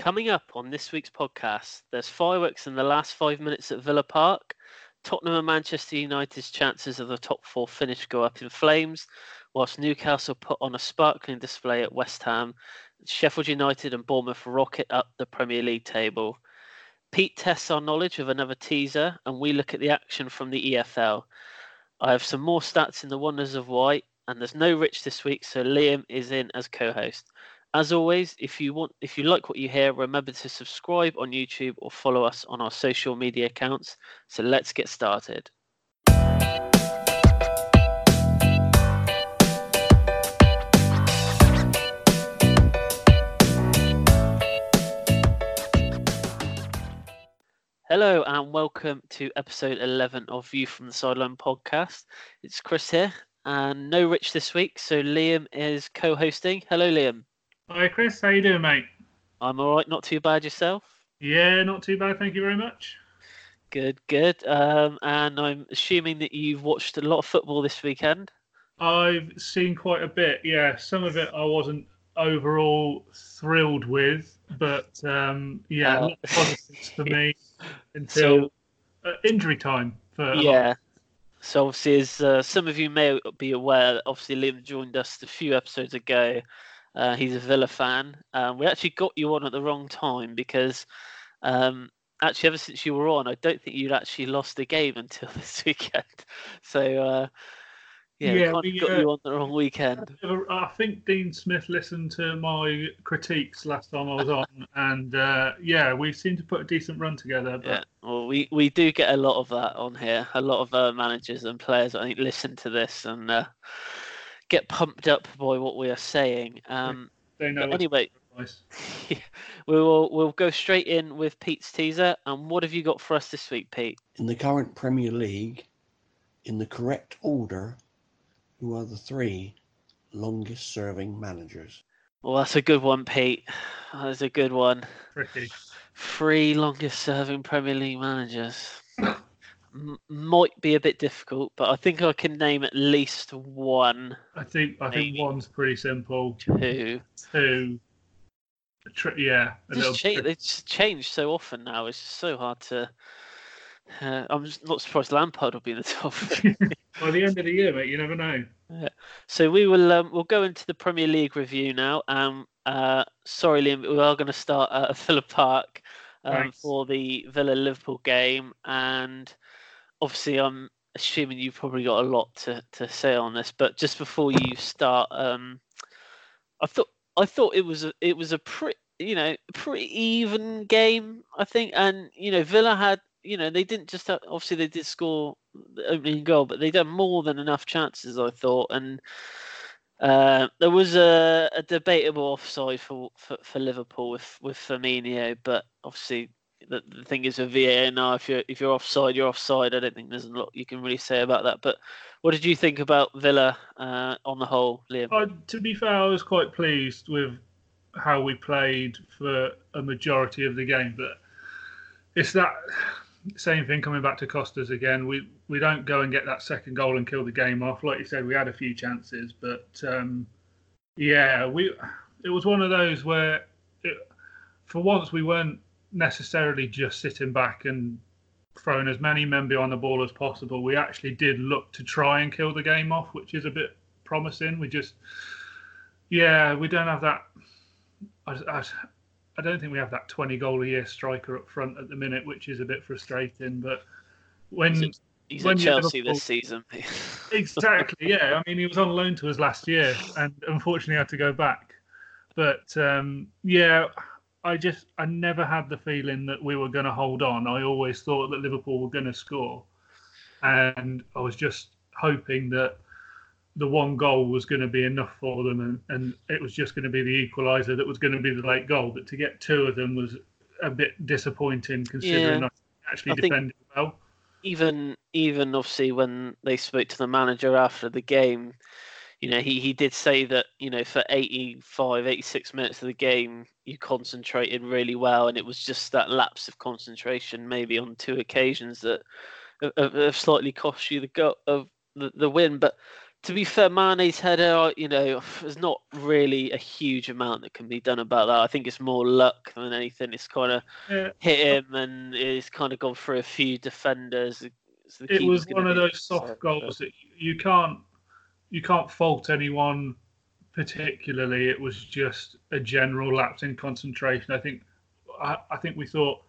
Coming up on this week's podcast, there's fireworks in the last five minutes at Villa Park. Tottenham and Manchester United's chances of the top four finish go up in flames, whilst Newcastle put on a sparkling display at West Ham. Sheffield United and Bournemouth rocket up the Premier League table. Pete tests our knowledge with another teaser, and we look at the action from the EFL. I have some more stats in the Wonders of White, and there's no Rich this week, so Liam is in as co-host. As always, if you want, if you like what you hear, remember to subscribe on YouTube or follow us on our social media accounts. So let's get started. Hello and welcome to episode 11 of View from the Sideline podcast. It's Chris here and no Rich this week, so Liam is co-hosting. Hello, Liam. Hi, Chris. How you doing, mate? I'm all right. Not too bad yourself. Yeah, not too bad. Thank you very much. Good, good. Um, and I'm assuming that you've watched a lot of football this weekend. I've seen quite a bit. Yeah, some of it I wasn't overall thrilled with, but um, yeah, uh, a lot of positives for me until so, uh, injury time. For yeah. So obviously, as uh, some of you may be aware, obviously Liam joined us a few episodes ago uh, he's a Villa fan. Um, we actually got you on at the wrong time because um, actually, ever since you were on, I don't think you'd actually lost a game until this weekend. So uh, yeah, yeah, we, we got uh, you on the wrong weekend. I think Dean Smith listened to my critiques last time I was on, and uh, yeah, we seem to put a decent run together. But... Yeah, well, we we do get a lot of that on here. A lot of uh, managers and players, I think, listen to this and uh, get pumped up by what we are saying. Um, they know. Anyway, we will we'll go straight in with Pete's teaser. And what have you got for us this week, Pete? In the current Premier League, in the correct order, who are the three longest-serving managers? Well, that's a good one, Pete. That's a good one. Tricky. Three longest-serving Premier League managers. might be a bit difficult, but I think I can name at least one. I think I think one's pretty simple. Two. Two. yeah, just cha- they just change so often now. It's so hard to. Uh, I'm not surprised Lampard will be in the top. By the end of the year, mate, you never know. Yeah. So we will um, we'll go into the Premier League review now. Um, uh, sorry, Liam, we are going to start at Villa Park um, for the Villa Liverpool game, and obviously I'm assuming you've probably got a lot to, to say on this, but just before you start, um, I thought I thought it was a, it was a pretty you know pretty even game I think, and you know Villa had you know they didn't just have, obviously they did score the opening goal, but they did more than enough chances I thought, and uh, there was a, a debatable offside for, for, for Liverpool with with Firmino, but obviously the, the thing is with VAR now, if you're if you're offside, you're offside. I don't think there's a lot you can really say about that. But what did you think about Villa uh, on the whole, Liam? Uh, to be fair, I was quite pleased with how we played for a majority of the game. But it's that same thing coming back to Costas again. We we don't go and get that second goal and kill the game off. Like you said, we had a few chances, but um, yeah, we it was one of those where it, for once we weren't necessarily just sitting back and throwing as many men behind the ball as possible. We actually did look to try and kill the game off, which is a bit promising. We just, yeah, we don't have that. I, I, I don't think we have that 20 goal a year striker up front at the minute, which is a bit frustrating. But when he's when at Chelsea this season, exactly, yeah. I mean, he was on loan to us last year, and unfortunately had to go back. But um, yeah, I just I never had the feeling that we were going to hold on. I always thought that Liverpool were going to score, and I was just hoping that the one goal was going to be enough for them, and, and it was just going to be the equaliser that was going to be the late goal. But to get two of them was a bit disappointing, considering yeah. I actually I defended well. Even even obviously when they spoke to the manager after the game, you know, he, he did say that, you know, for 85, 86 minutes of the game, you concentrated really well. And it was just that lapse of concentration, maybe on two occasions, that have, have slightly cost you the, go, of the, the win. But to be fair, Mane's header, uh, you know, there's not really a huge amount that can be done about that. I think it's more luck than anything. It's kind of yeah. hit him and it's kind of gone through a few defenders. So it was one of those soft goals that you can't you can't fault anyone particularly. It was just a general lapse in concentration. I think I, I think we thought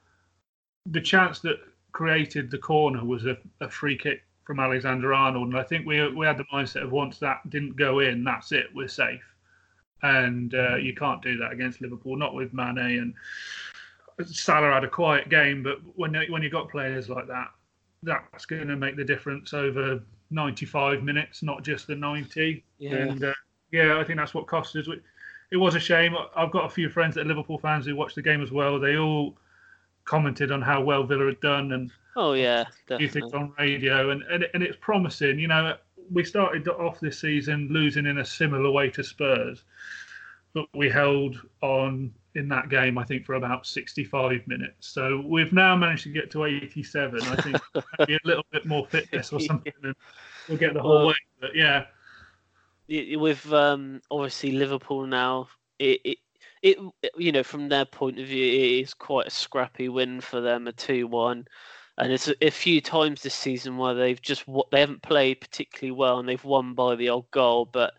the chance that created the corner was a, a free kick from Alexander Arnold, and I think we we had the mindset of once that didn't go in, that's it, we're safe, and uh, you can't do that against Liverpool, not with Mane and Salah had a quiet game, but when when you got players like that, that's going to make the difference over 95 minutes, not just the 90. Yeah. And uh, yeah, I think that's what cost us. It was a shame. I've got a few friends that are Liverpool fans who watched the game as well. They all commented on how well Villa had done and oh yeah, definitely. things on radio, and, and and it's promising. You know, we started off this season losing in a similar way to Spurs, but we held on in that game, I think, for about 65 minutes. So we've now managed to get to 87. I think maybe a little bit more fitness or something, and we'll get the whole well, way. But yeah, with um, obviously Liverpool now, it, it it you know from their point of view, it is quite a scrappy win for them, a two-one. And it's a, a few times this season where they've just they haven't played particularly well and they've won by the old goal, but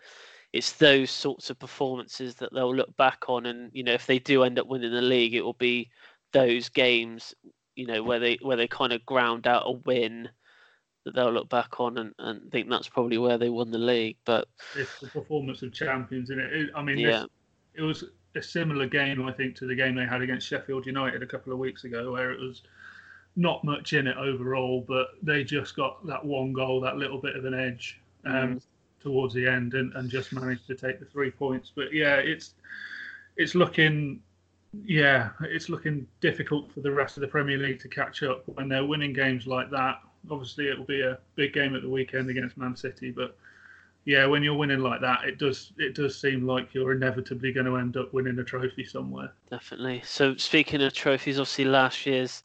it's those sorts of performances that they'll look back on, and you know if they do end up winning the league, it will be those games, you know, where they where they kind of ground out a win that they'll look back on and, and think that's probably where they won the league. But it's the performance of champions, and it, I mean, yeah. It was a similar game, I think, to the game they had against Sheffield United a couple of weeks ago, where it was not much in it overall, but they just got that one goal, that little bit of an edge. Um, mm towards the end and, and just managed to take the three points. But yeah, it's it's looking yeah, it's looking difficult for the rest of the Premier League to catch up when they're winning games like that. Obviously, it will be a big game at the weekend against Man City, but yeah, when you're winning like that, it does it does seem like you're inevitably going to end up winning a trophy somewhere. Definitely. So speaking of trophies, obviously last year's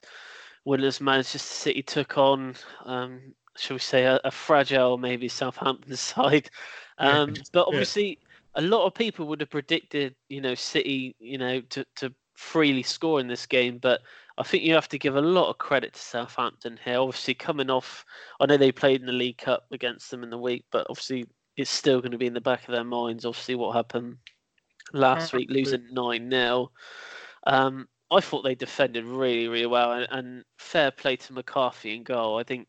winners Manchester City took on um, shall we say, a, a fragile maybe Southampton side. Um, yeah. But obviously, yeah. a lot of people would have predicted, you know, City, you know, to, to freely score in this game. But I think you have to give a lot of credit to Southampton here. Obviously, coming off, I know they played in the League Cup against them in the week, but obviously, it's still going to be in the back of their minds. Obviously, what happened last week, losing 9 0. Um, I thought they defended really, really well, and, and, fair play to McCarthy in goal. I think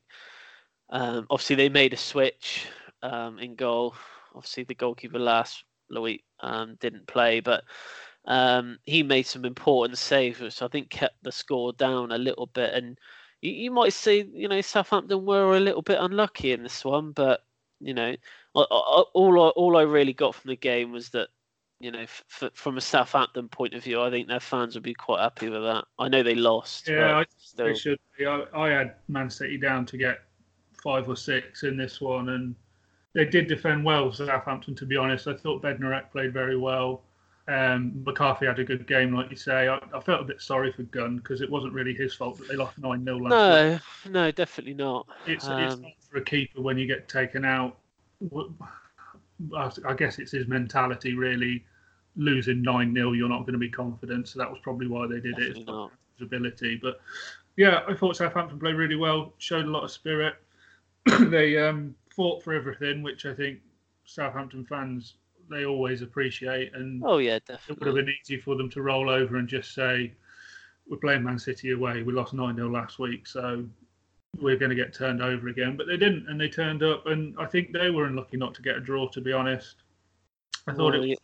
um, obviously, they made a switch um, in goal. Obviously, the goalkeeper last Louis um, didn't play, but um, he made some important saves, which I think kept the score down a little bit. And you, you, might say, you know, Southampton were a little bit unlucky in this one, but you know, all I, all I really got from the game was that you know, f- from a Southampton point of view, I think their fans would be quite happy with that. I know they lost. Yeah, they should be. I, I, had Man City down to get five or six in this one, and they did defend well. Southampton, to be honest, I thought Bednarek played very well. Um, McCarthy had a good game, like you say. I, I felt a bit sorry for Gunn because it wasn't really his fault that they lost nine 0 last No, week. no, definitely not. It's, um, it's not for a keeper when you get taken out. I guess it's his mentality really. Losing nine 0 you're not going to be confident. So that was probably why they did it. It's not his ability, but yeah, I thought Southampton played really well. Showed a lot of spirit. they um, fought for everything, which I think Southampton fans they always appreciate. And oh yeah, definitely. It would have been easy for them to roll over and just say, "We're playing Man City away. We lost nine 0 last week, so we're going to get turned over again." But they didn't, and they turned up. And I think they were unlucky not to get a draw. To be honest, I thought it was,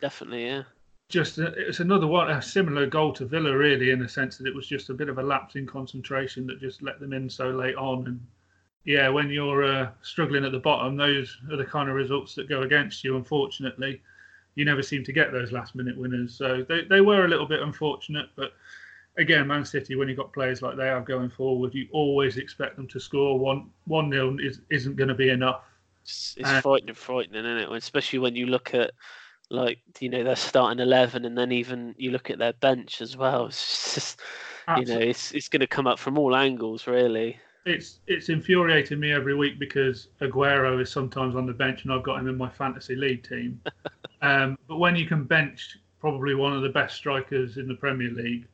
definitely yeah. Just it's another one, a similar goal to Villa, really, in the sense that it was just a bit of a lapse in concentration that just let them in so late on, and yeah, when you're uh, struggling at the bottom, those are the kind of results that go against you. Unfortunately, you never seem to get those last minute winners. So they, they were a little bit unfortunate, but again, Man City, when you've got players like they have going forward, you always expect them to score. One one nil is isn't going to be enough. It's, it's uh, frightening, frightening, isn't it? Especially when you look at like you know their starting eleven, and then even you look at their bench as well. It's just you know it's it's going to come up from all angles, really. It's it's infuriating me every week because Aguero is sometimes on the bench and I've got him in my fantasy league team. um, but when you can bench probably one of the best strikers in the Premier League,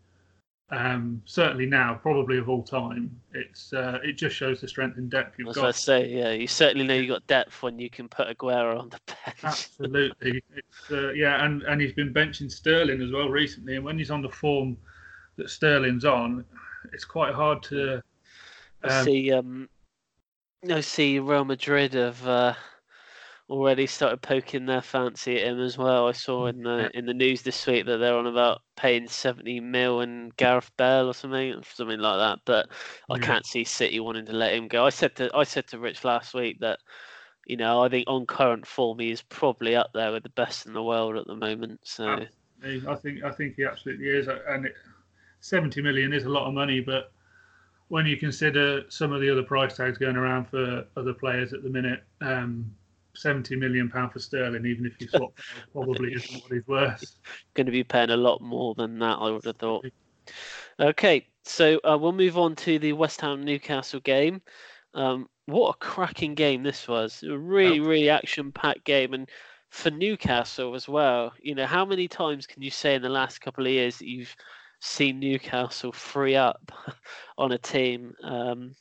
um, certainly now, probably of all time, it's uh, it just shows the strength and depth you've As got. I say, yeah, you certainly know you've got depth when you can put Aguero on the bench. Absolutely, it's, uh, yeah, and and he's been benching Sterling as well recently, and when he's on the form that Sterling's on, it's quite hard to. I Um, see, um, I see Real Madrid have uh, already started poking their fancy at him as well. I saw in the in the news this week that they're on about paying seventy mil and Gareth Bale or something, something like that. But I can't see City wanting to let him go. I said to I said to Rich last week that. You know, I think on current form, he is probably up there with the best in the world at the moment. So, I think I think he absolutely is, and it, seventy million is a lot of money, but when you consider some of the other price tags going around for other players at the minute, um, seventy million pound for Sterling, even if you swap, probably isn't what he's worth. going to be paying a lot more than that, I would have thought. Okay, so uh, we'll move on to the West Ham Newcastle game. Um, what a cracking game this was! A really, really action-packed game, and for Newcastle as well. You know, how many times can you say in the last couple of years that you've seen Newcastle free up on a team? Um,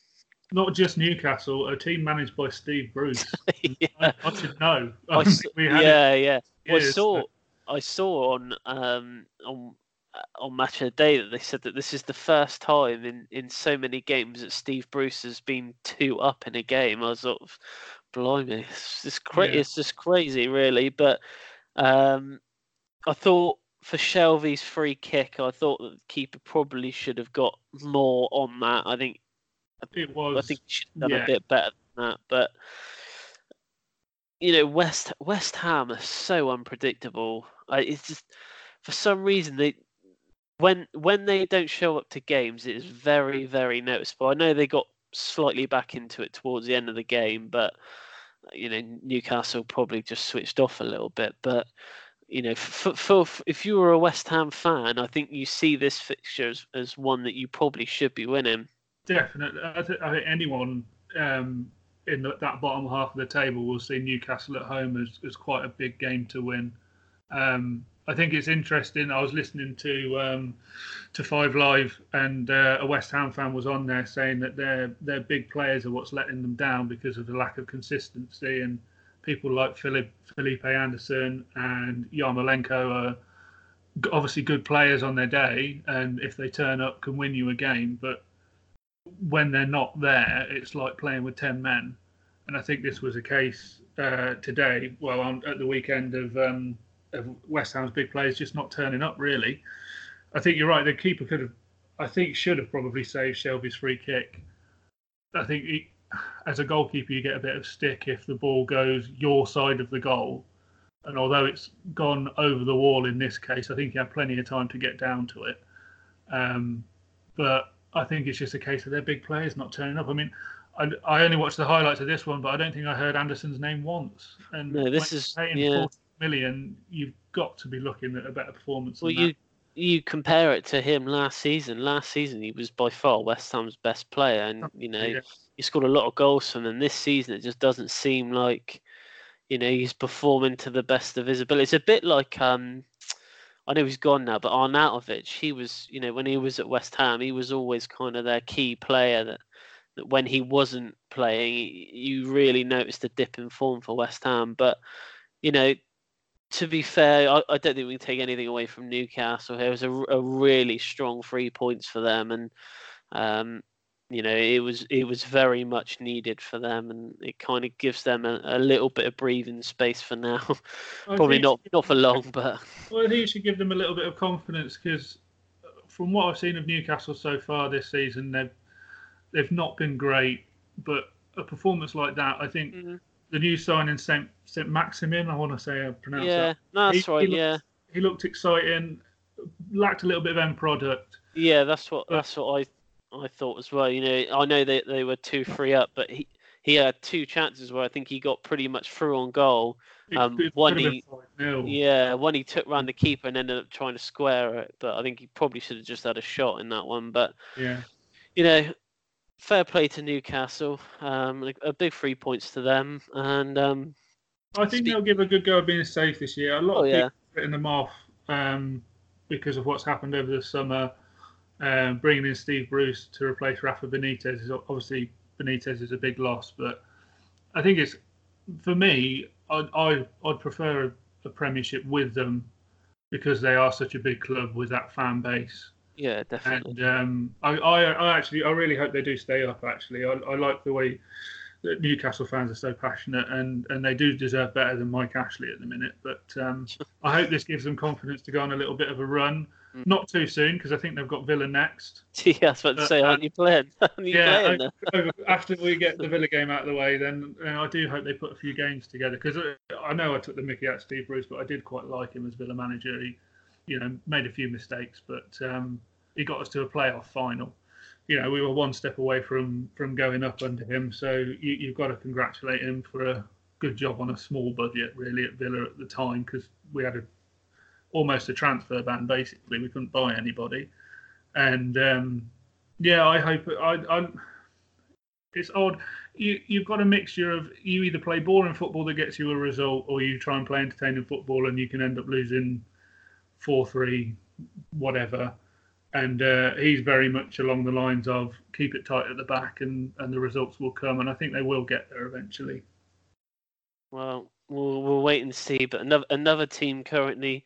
Not just Newcastle, a team managed by Steve Bruce. yeah, I, I should know. I think s- we had it yeah, yeah. Well, I saw I saw on um on on match of the day that they said that this is the first time in in so many games that Steve Bruce has been two up in a game. I was sort of blimey, it's just cra- Yeah. it's just crazy, really. But um, I thought for Shelvey's free kick, I thought that the keeper probably should have got more on that. I think It was. I think he should have done yeah. a bit better than that. But you know, West West Ham are so unpredictable. I, it's just for some reason they when when they don't show up to games, it is very very noticeable. I know they got slightly back into it towards the end of the game, but you know Newcastle probably just switched off a little bit. But you know, for, for, if you were a West Ham fan, I think you see this fixture as, as one that you probably should be winning. Definitely. I, th- I think anyone um, in the, that bottom half of the table will see Newcastle at home as, as quite a big game to win. Um, I think it's interesting. I was listening to um, to Five Live, and uh, a West Ham fan was on there saying that their their big players are what's letting them down because of the lack of consistency. And people like Philip Felipe Anderson and Yarmolenko are obviously good players on their day, and if they turn up, can win you a game. But when they're not there, it's like playing with ten men. And I think this was a case uh, today. Well, on, at the weekend of, um, of West Ham's big players just not turning up. Really, I think you're right. The keeper could have, I think, should have probably saved Shelvey's free kick. I think he, as a goalkeeper, you get a bit of stick if the ball goes your side of the goal. And although it's gone over the wall in this case, I think he had plenty of time to get down to it. Um, but I think it's just a case of their big players not turning up. I mean, I, I only watched the highlights of this one, but I don't think I heard Anderson's name once. And No, this is- paying yeah. 40 million. You've got to be looking at a better performance. Well, than you that. you compare it to him last season. Last season, he was by far West Ham's best player, and you know. He scored a lot of goals for them. This season, it just doesn't seem like you know he's performing to the best of his ability. It's a bit like um, I know he's gone now, but Arnautovic, he was you know when he was at West Ham, he was always kind of their key player. That that when he wasn't playing, you really noticed a dip in form for West Ham. But you know, to be fair, I, I don't think we can take anything away from Newcastle. It was a really strong three points for them, and um, you know it was it was very much needed for them, and it kind of gives them a, a little bit of breathing space for now. Probably not not for long, but Well, I think it should give them a little bit of confidence because, from what I've seen of Newcastle so far this season, they've they've not been great. But a performance like that, I think Mhm. the new signing Saint Saint Maximin, I want to say I pronounce yeah, that. no, He- that's he right. looks- Yeah, He looked exciting, lacked a little bit of end product. yeah, that's what that's what I I thought as well. You know, I know they they were two three up, but he he had two chances where I think he got pretty much through on goal. Um, one he- Yeah, one he took round the keeper and ended up trying to square it, but I think he probably should have just had a shot in that one. But yeah. you know, fair play to Newcastle. Um, a big three points to them, and um, I think they'll give a good go of being safe this year. A lot oh, of people yeah. written them off um, because of what's happened over the summer. Um, bringing in Steve Bruce to replace Rafa Benitez is obviously Benitez is a big loss, but I think it's for me. I I I'd prefer a, a Premiership with them because they are such a big club with that fan base. Yeah, definitely. And um, I, I, I actually, I really hope they do stay up. Actually, I, I like the way that Newcastle fans are so passionate, and, and they do deserve better than Mike Ashley at the minute. But um, I hope this gives them confidence to go on a little bit of a run. Mm. Not too soon because I think they've got Villa next. yeah, I was about to say, Uh, aren't you playing? Aren't you yeah, playing over- after we get the Villa game out of the way, then uh, I do hope they put a few games together because I know I took the Mickey out of Steve Bruce, but I did quite like him as Villa manager. He, you know, made a few mistakes, but um, he got us to a playoff final. You know, we were one step away from from going up under him, so you, you've got to congratulate him for a good job on a small budget, really, at Villa at the time because we had a almost a transfer ban. Basically, we couldn't buy anybody, and um, yeah, I hope I, I it's odd. You you've got a mixture of you either play boring football that gets you a result, or you try and play entertaining football and you can end up losing four three, whatever. And uh, he's very much along the lines of keep it tight at the back, and and the results will come. And I think they will get there eventually. Well, we'll we'll wait and see. But another another team currently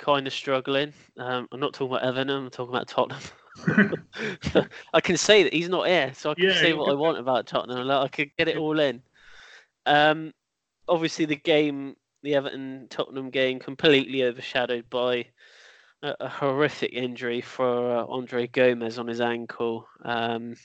kind of struggling. Um, I'm not talking about Everton. I'm talking about Tottenham. I can say that he's not here, so I can Yeah, say what I want about Tottenham. Like, I could get it all in. Um, obviously, the game, the Everton Tottenham game, completely overshadowed by a, a horrific injury for uh, Andre Gomes on his ankle. Um,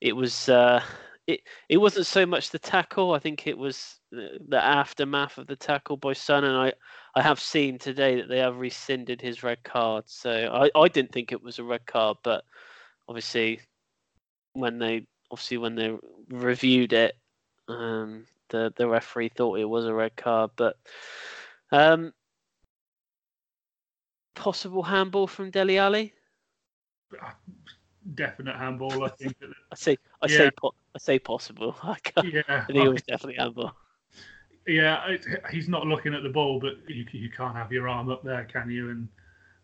it was uh, it it wasn't so much the tackle. I think it was the, the aftermath of the tackle by Son, and I I have seen today that they have rescinded his red card. So I, I didn't think it was a red card, but obviously when they obviously when they reviewed it, um, the the referee thought it was a red card. But um, possible handball from Dele Alli. Definite handball, I think. I say I Yeah. say po- I say possible. I, yeah, I think it was definitely handball. Yeah, it, he's not looking at the ball, but you, you can't have your arm up there, can you? And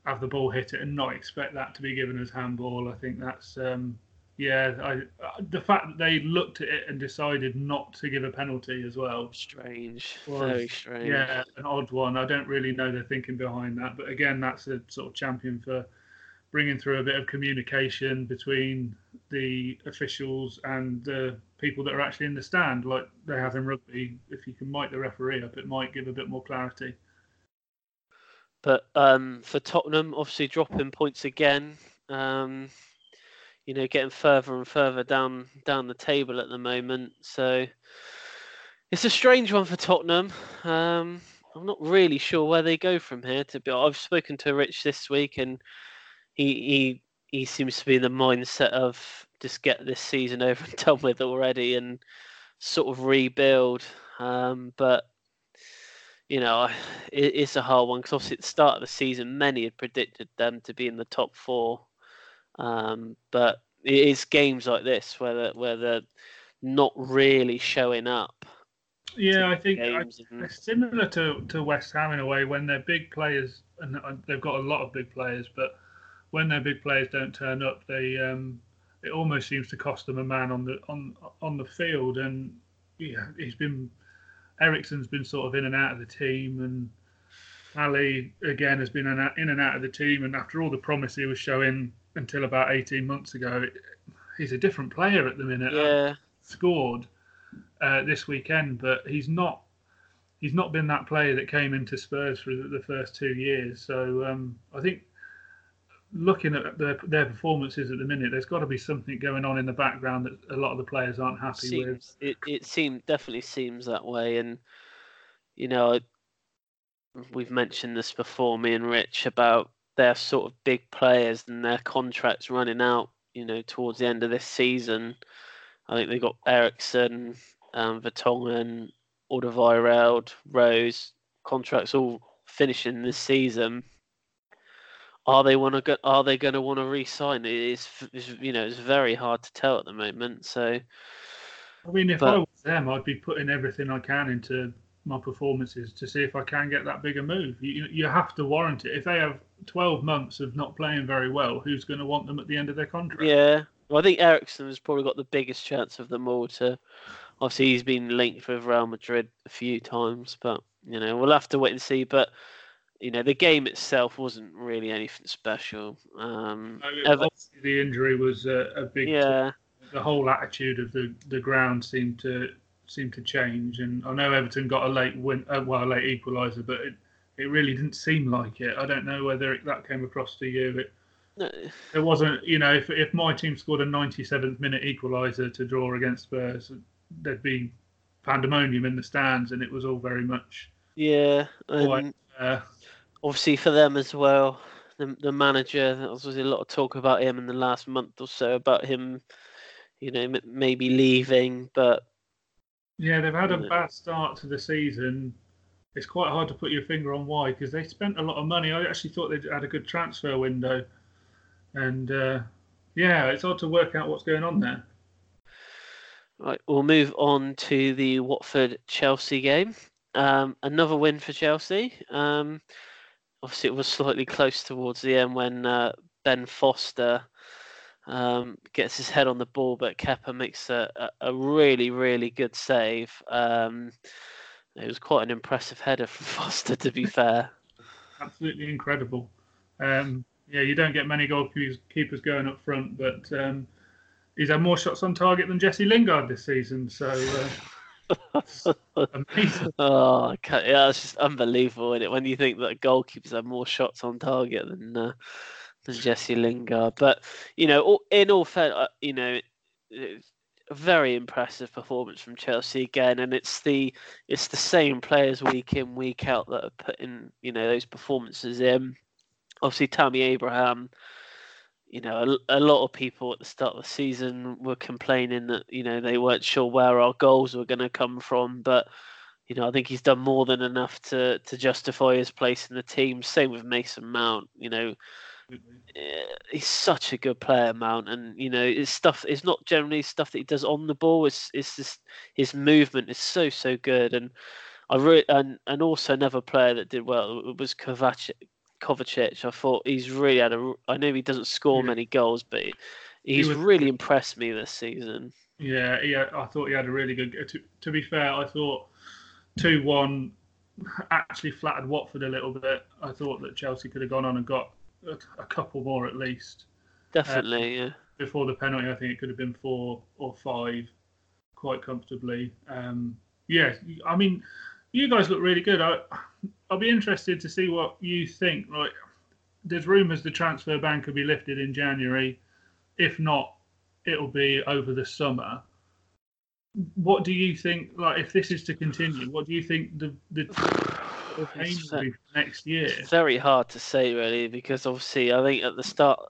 have the ball hit it and not expect that to be given as handball. I think that's um, yeah. I, uh, the fact that they looked at it and decided not to give a penalty as well. Strange, Was- very strange. Yeah, an odd one. I don't really know the thinking behind that, but again, that's a sort of champion for bringing through a bit of communication between the officials and the people that are actually in the stand, like they have in rugby. If you can mic the referee up, it might give a bit more clarity. But um, for Tottenham, obviously dropping points again. Um, you know, getting further and further down down the table at the moment. So it's a strange one for Tottenham. Um, I'm not really sure where they go from here. To be, I've spoken to Rich this week, and he he he seems to be in the mindset of just get this season over and done with already, and sort of rebuild. Um, but you know, it, it's a hard one because obviously at the start of the season, many had predicted them to be in the top four. Um, but it is games like this where they're, where they're not really showing up. Yeah, I think I, and- it's similar to, to West Ham in a way when they're big players, and they've got a lot of big players, but when their big players don't turn up, they um, it almost seems to cost them a man on the on on the field. And yeah, he's been Eriksen's been sort of in and out of the team, and Alli again has been in and out- in and out of the team. And after all the promise he was showing until about eighteen months ago, he's a different player at the minute yeah, scored uh, this weekend, but he's not. He's not been that player that came into Spurs for the the first two years. So um, I think looking at their, their performances at the minute, there's got to be something going on in the background that a lot of the players aren't happy with. it it seemed definitely seems that way, and you know, we've mentioned this before, me and Rich, about their sort of big players and their contracts running out. You know, towards the end of this season, I think they got Eriksen, um, Vertonghen, Alderweireld, Rose contracts all finishing this season. Are they want to are they going to want to re-sign? It is, you know, it's very hard to tell at the moment. So, I mean, if but, I was them, I'd be putting everything I can into my performances to see if I can get that bigger move. You you have to warrant it. If they have 12 months of not playing very well, who's going to want them at the end of their contract? Yeah, well, I think Eriksen has probably got the biggest chance of them all to. Obviously, he's been linked with Real Madrid a few times, but you know we'll have to wait and see. But you know the game itself wasn't really anything special. Um, Ever- the injury was a, a big. Yeah. T- the whole attitude of the, the ground seemed to seemed to change, and I know Everton got a late win, uh, well, a late equaliser, but it, it really didn't seem like it. I don't know whether it, that came across to you. It, no. It wasn't, you know, if if my team scored a 97th minute equaliser to draw against Spurs, there'd be pandemonium in the stands, and it was all very much. Yeah, quite, uh, obviously for them as well. The the manager, there was a lot of talk about him in the last month or so about him, you know, maybe leaving, but. Yeah, they've had a bad start to the season it's quite hard to put your finger on why because they spent a lot of money. I actually thought they'd had a good transfer window, and uh, yeah, it's hard to work out what's going on there. Right, we'll move on to the Watford Chelsea game. Um, another win for Chelsea. Um, obviously, it was slightly close towards the end when uh, Ben Foster um, gets his head on the ball, but Kepa makes a, a, really, really good save. Um, it was quite an impressive header from Foster, to be fair. Absolutely incredible. Um, yeah, you don't get many goalkeepers going up front, but um, he's had more shots on target than Jesse Lingard this season. So uh, amazing. Oh, yeah, it's just unbelievable, is it? When you think that goalkeepers have more shots on target than uh, than Jesse Lingard, but you know, in all fair, uh, you know, a very impressive performance from Chelsea again, and it's the it's the same players week in week out that are putting you know those performances in. Obviously, Tammy Abraham. You know, a, a, lot of people at the start of the season were complaining that you know they weren't sure where our goals were going to come from, but you know I think he's done more than enough to to justify his place in the team. Same with Mason Mount. You know, mm-hmm. eh, he's such a good player, Mount, and you know his stuff. It's not generally stuff that he does on the ball. It's it's just his movement is so so good, and I re- and and also another player that did well was Kovacic. Kovacic. I thought he's really had a. I know he doesn't score yeah. many goals, but he's he was, really impressed me this season. Yeah, yeah, I thought he had a really good. To, to be fair, I thought two one actually flattered Watford a little bit. I thought that Chelsea could have gone on and got a, a couple more at least. Definitely, uh, yeah. Before the penalty, I think it could have been four or five, quite comfortably. Um, yeah, I mean, you guys look really good. I, I'll be interested to see what you think. Like, there's rumours the transfer ban could be lifted in January. If not, it'll be over the summer. What do you think? Like, if this is to continue, what do you think the the next year? It's very hard to say, really, because obviously, I think at the start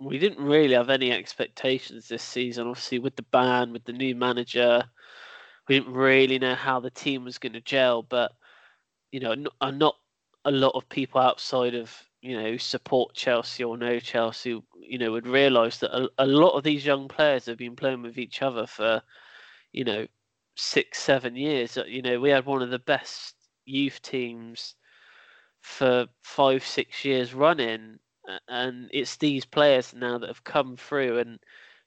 we didn't really have any expectations this season. Obviously, with the ban, with the new manager, we didn't really know how the team was going to gel. But you know, not, uh, not a lot of people outside of you know support Chelsea or know Chelsea, you know, would realise that a, a lot of these young players have been playing with each other for you know six, seven years. Uh, you know, we had one of the best youth teams for five, six years running, and it's these players now that have come through and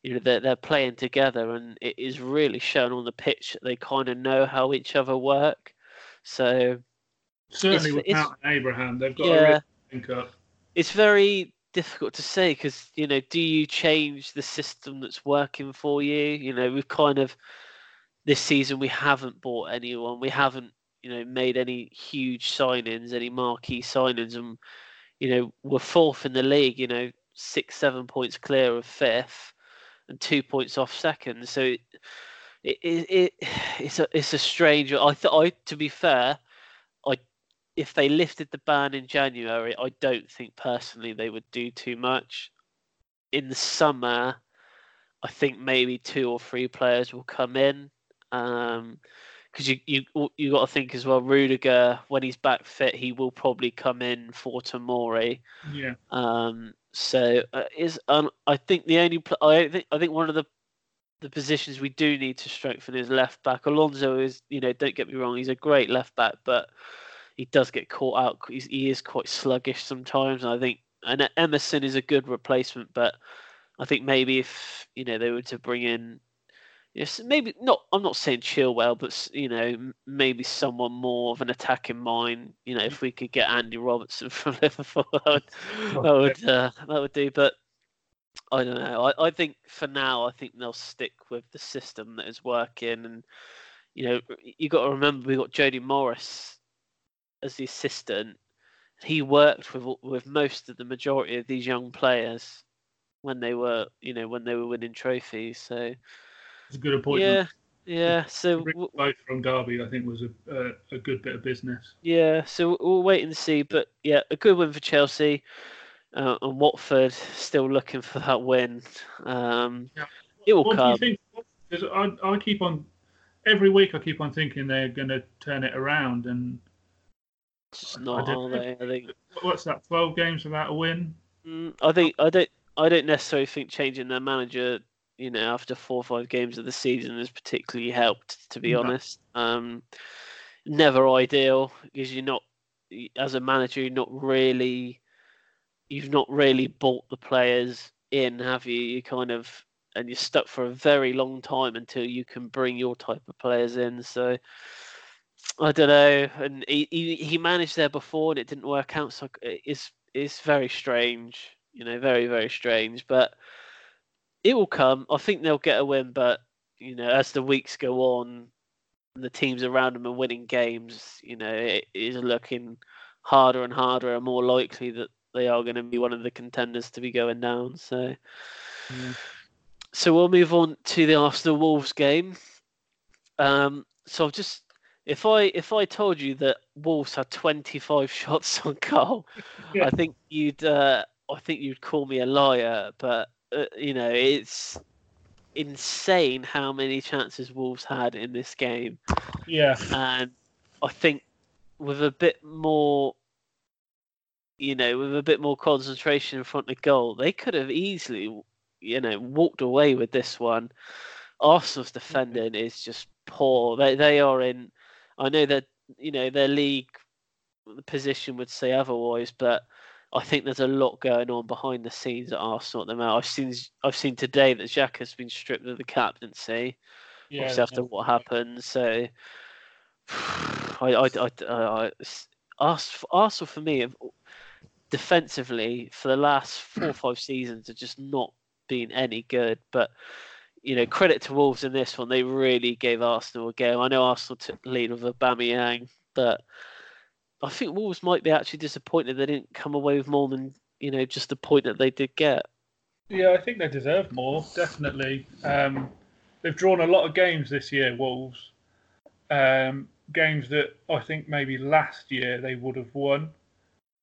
you know they're, they're playing together, and it is really shown on the pitch that they kind of know how each other work. So certainly it's, without it's, Abraham, they've got yeah, a really link up. It's very difficult to say because you know, do you change the system that's working for you? You know, we've kind of this season we haven't bought anyone, we haven't you know made any huge signings, any marquee signings, and you know we're fourth in the league. You know, six seven points clear of fifth, and two points off second. So it, it, it it's a it's a strange. I thought I to be fair, I if they lifted the ban in January, I don't think personally they would do too much. In the summer, I think maybe two or three players will come in. Um, because you you you got to think as well. Rudiger, when he's back fit, he will probably come in for Tomori. Yeah. Um. So uh, is um, I think the only pl- I think I think one of the the positions we do need to strengthen is left back. Alonso is you know don't get me wrong, he's a great left back, but he does get caught out. He's, he is quite sluggish sometimes, and I think and Emerson is a good replacement, but I think maybe if you know they were to bring in Yes, maybe not. I'm not saying Chilwell, but you know, maybe someone more of an attacking mind. You know, if we could get Andy Robertson from Liverpool, that would that would, uh, that would do. But I don't know. I, I think for now, I think they'll stick with the system that is working. And you know, you got to remember we got Jody Morris as the assistant. He worked with with most of the majority of these young players when they were, you know, when they were winning trophies. So it's a good appointment. Yeah, yeah. So both from Derby, I think, was a, a, a good bit of business. Yeah, so we'll wait and see. But yeah, a good win for Chelsea. Uh, and Watford still looking for that win. Um, yeah. It will what come. Do you think? Because I, I keep on every week. I keep on thinking they're going to turn it around, and it's not, are they? I think. What's that? Twelve games without a win. Mm, I think I don't. I don't necessarily think changing their manager you know, after four or five games of the season has particularly helped, to be no. honest. Um, never ideal because you're not, as a manager, you're not really, you've not really bought the players in, have you? You kind of, and you're stuck for a very long time until you can bring your type of players in. So, I don't know. And he, he, he managed there before and it didn't work out. So it's, it's very strange, you know, very, very strange. But, it will come. I think they'll get a win, but you know, as the weeks go on, the teams around them are winning games. You know, it is looking harder and harder, and more likely that they are going to be one of the contenders to be going down. So, yeah. so we'll move on to the Arsenal Wolves game. Um, so I've just if I if I told you that Wolves had 25 shots on goal, yeah. I think you'd uh, I think you'd call me a liar. But uh, you know, it's insane how many chances Wolves had in this game. Yeah. And I think with a bit more, you know, with a bit more concentration in front of goal, they could have easily, you know, walked away with this one. Arsenal's defending is just poor. They they are in. I know that you know their league position would say otherwise, but I think there's a lot going on behind the scenes at Arsenal at the moment. I've seen I've seen today that Xhaka has been stripped of the captaincy. Yeah, obviously after what happened. So I I I, I, I Arsenal for me defensively for the last four or five seasons have just not been any good. But you know, credit to Wolves in this one. They really gave Arsenal a game. I know Arsenal took the lead with Aubameyang, but I think Wolves might be actually disappointed they didn't come away with more than you know just the point that they did get. Yeah, I think they deserve more. Definitely, um, they've drawn a lot of games this year. Wolves, um, games that I think maybe last year they would have won.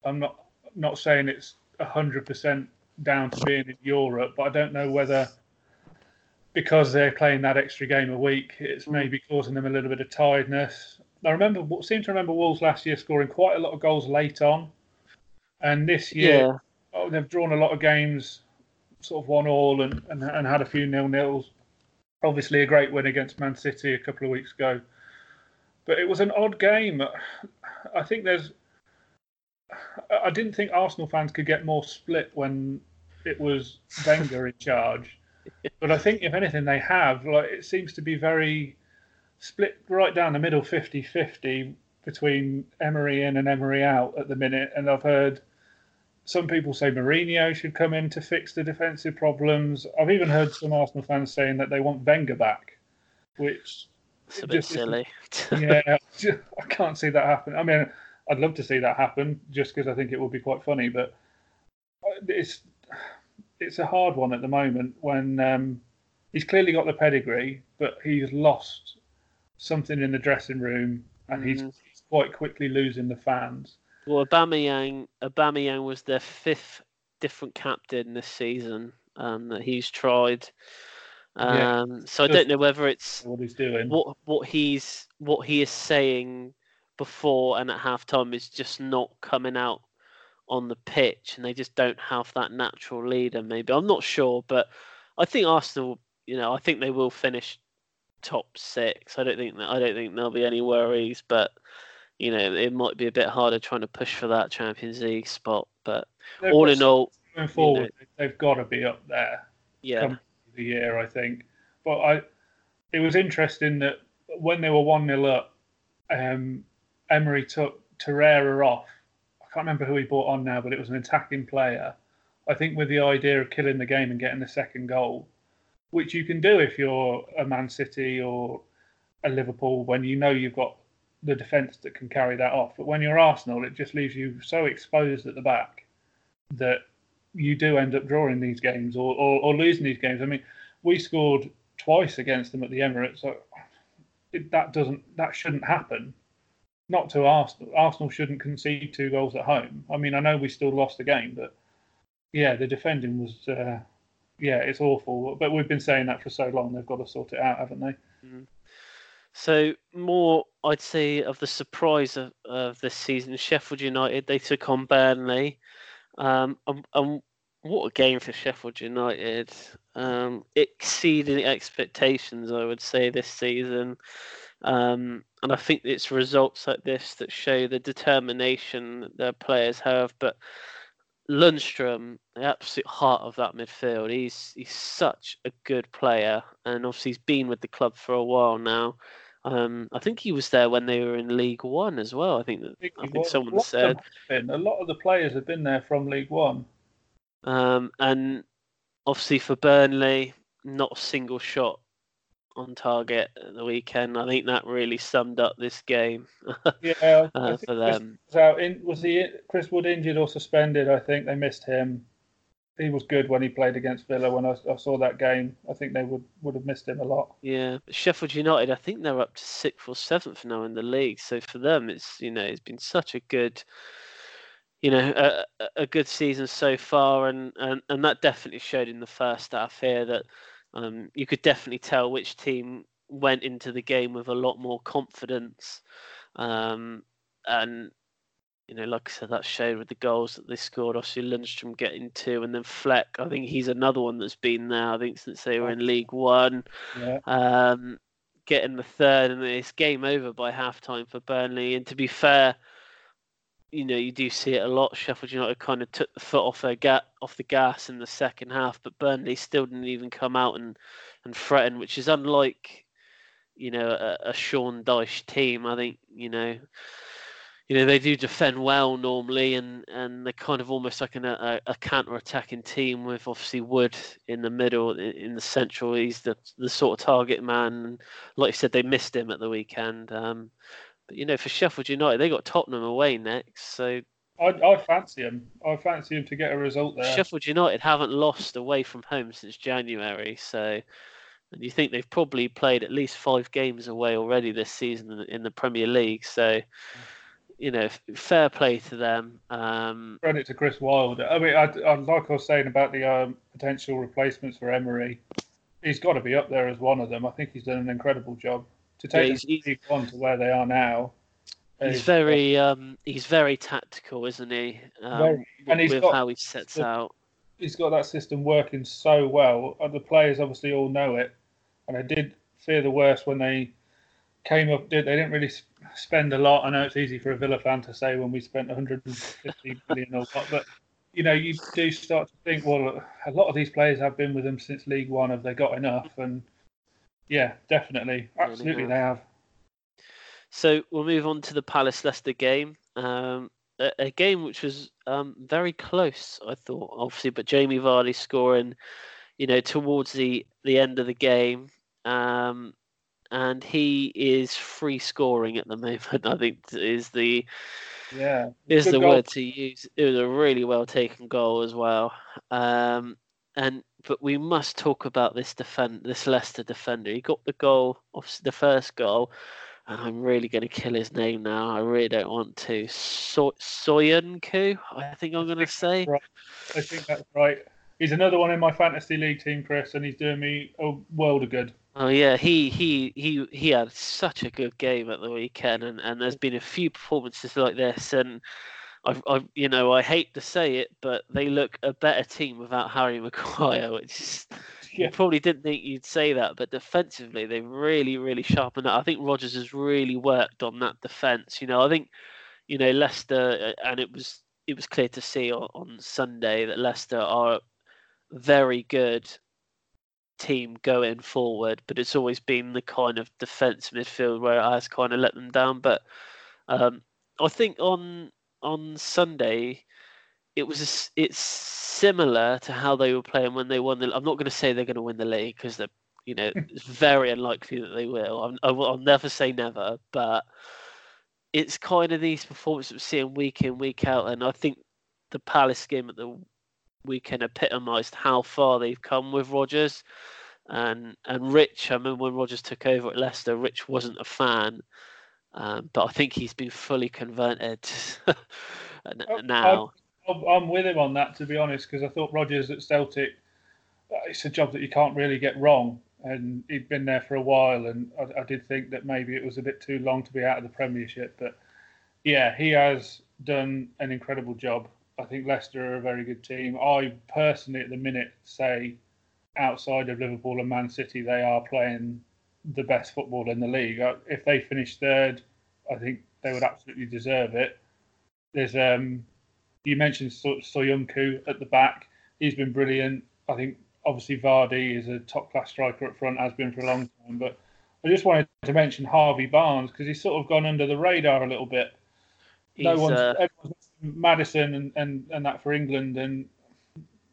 I'm not not saying it's hundred percent down to being in Europe, but I don't know whether because they're playing that extra game a week, it's mm. maybe causing them a little bit of tiredness. I remember seem to remember Wolves last year scoring quite a lot of goals late on, and this year yeah. oh, they've drawn a lot of games, sort of one all and, and, and had a few nil nils. Obviously, a great win against Man City a couple of weeks ago, but it was an odd game. I think there's. I didn't think Arsenal fans could get more split when it was Wenger in charge, but I think if anything they have. Like it seems to be very split right down the middle 50 50 between Emery in and Emery out at the minute. And I've heard some people say Mourinho should come in to fix the defensive problems. I've even heard some Arsenal fans saying that they want Wenger back, which. It's a bit silly. yeah, I can't see that happen. I mean, I'd love to see that happen just because I think it would be quite funny, but it's it's a hard one at the moment when um, he's clearly got the pedigree, but he's lost something in the dressing room, and mm. he's, he's, quite quickly losing the fans. Well, Aubameyang, Aubameyang was their fifth different captain this season um, that he's tried. Um, yeah. So I don't know whether it's what he's doing, what what he's what he is saying before and at halftime is just not coming out on the pitch, and they just don't have that natural leader. Maybe I'm not sure, but I think Arsenal, you know, I think they will finish top six. I don't think that I don't think there'll be any worries, but you know, it might be a bit harder trying to push for that Champions League spot. But they've all in all, going forward, you know, they've got to be up there. Yeah, the year I think. But I, it was interesting that when they were one 0 up, um, Emery took Torreira off. I can't remember who he brought on now, but it was an attacking player. I think with the idea of killing the game and getting the second goal, which you can do if you're a Man City or a Liverpool when you know you've got the defence that can carry that off. But when you're Arsenal, it just leaves you so exposed at the back that you do end up drawing these games or, or, or losing these games. I mean, we scored twice against them at the Emirates. So it, that doesn't that shouldn't happen. Not to Arsenal. Arsenal shouldn't concede two goals at home. I mean, I know we still lost the game, but yeah, the defending was uh, yeah, it's awful. But we've been saying that for so long. They've got to sort it out, haven't they? Mm-hmm. So more, I'd say, of the surprise of, of this season, Sheffield United they took on Burnley, um, and, and what a game for Sheffield United! Um, exceeding expectations, I would say this season, um, and I think it's results like this that show the determination that their players have. But Lundstram, the absolute heart of that midfield, he's he's such a good player, and obviously he's been with the club for a while now. Um, I think he was there when they were in League One as well. I think that, I think, I think someone said a lot of the players have been there from League One. Um, and obviously for Burnley, not a single shot on target at the weekend. I think that really summed up this game. yeah, uh, for them. Was, out in, was he Chris Wood injured or suspended? I think they missed him he was good when he played against Villa. When I, I, saw that game, I think they would, would have missed him a lot. Yeah, Sheffield United, I think they're up to sixth or seventh now in the league. So for them, it's you know it's been such a good, you know, a, a good season so far, and, and and that definitely showed in the first half here that um, you could definitely tell which team went into the game with a lot more confidence. Um, and you know, like I said, that showed with the goals that they scored. Obviously, Lundstram getting two, and then Fleck. I think he's another one that's been there. I think since they were in League One, yeah. um, getting the third, and it's game over by half time for Burnley. And to be fair, you know, you do see it a lot. Sheffield United kind of took the foot off their ga- off the gas in the second half, but Burnley still didn't even come out and and threaten, which is unlike, you know, a, a Sean Dyche team. I think you know you know they do defend well normally, and and they're kind of almost like an, a, a counter-attacking team with obviously Wood in the middle, in, the central. He's the the sort of target man. Like you said, they missed him at the weekend. Um, but you know, for Sheffield United, they got Tottenham away next, so. I, I fancy him. I fancy him to get a result there. Sheffield United haven't lost away from home since January, so and you think they've probably played at least five games away already this season in the Premier League. So you know, fair play to them. Um, Credit to Chris Wilder. I mean, I, I, like I was saying about the um, potential replacements for Emery, he's got to be up there as one of them. I think he's done an incredible job to take yeah, he's, on to where they are now. He's very um, he's very tactical, isn't he? Um, very, and he's with got, how he sets the, out. He's got that system working so well. The players obviously all know it, and I did fear the worst when they came up. They didn't really spend a lot. I know it's easy for a Villa fan to say when we spent 150 million or what, but you know, you do start to think, well, a lot of these players have been with them since League One. Have they got enough? And yeah, definitely, absolutely, they have. So we'll move on to the Palace Leicester game. Um, a, a, game which was um, very close, I thought, obviously, but Jamie Vardy scoring, you know, towards the the end of the game. Um, and he is free scoring at the moment. I think is the yeah is the goal. word to use. It was a really well taken goal as well. Um, and but we must talk about this defend this Leicester defender. He got the goal, obviously the first goal, and I'm really going to kill his name now. I really don't want to. So- Soyuncu, I think I'm going to say. Right. I think that's right. he's another one in my fantasy league team, Chris, and he's doing me a world of good. Oh yeah, he he he he had such a good game at the weekend, and, and there's been a few performances like this, and I, I you know I hate to say it, but they look a better team without Harry Maguire, which is yeah. you probably didn't think you'd say that, but defensively they really really sharpened up. I think Rodgers has really worked on that defense. You know, I think you know Leicester, uh, and it was it was clear to see on, on Sunday that Leicester are very good team going forward, but it's always been the kind of defence midfield where it has kind of let them down. But um, I think on on Sunday, it was a, it's similar to how they were playing when they won the. I'm not going to say they're going to win the league because they're you know it's very unlikely that they will. I'm, I will. I'll never say never, but it's kind of these performances we're seeing week in week out, and I think the Palace game at the weekend epitomised how far they've come with Rodgers. And and Rich, I remember when Rodgers took over at Leicester, Rich wasn't a fan, um, but I think he's been fully converted now. I'm, I'm with him on that, to be honest, because I thought Rodgers at Celtic, uh, it's a job that you can't really get wrong. And he'd been there for a while, and I, I did think that maybe it was a bit too long to be out of the Premiership. But yeah, he has done an incredible job. I think Leicester are a very good team. I personally, at the minute, say outside of Liverpool and Man City, they are playing the best football in the league. Uh, if they finish third, I think they would absolutely deserve it. There's um, you mentioned Soyuncu at the back. He's been brilliant. I think obviously Vardy is a top class striker up front, has been for a long time. But I just wanted to mention Harvey Barnes because he's sort of gone under the radar a little bit. He's, no one's, uh... everyone's Maddison and, and, and that for England, and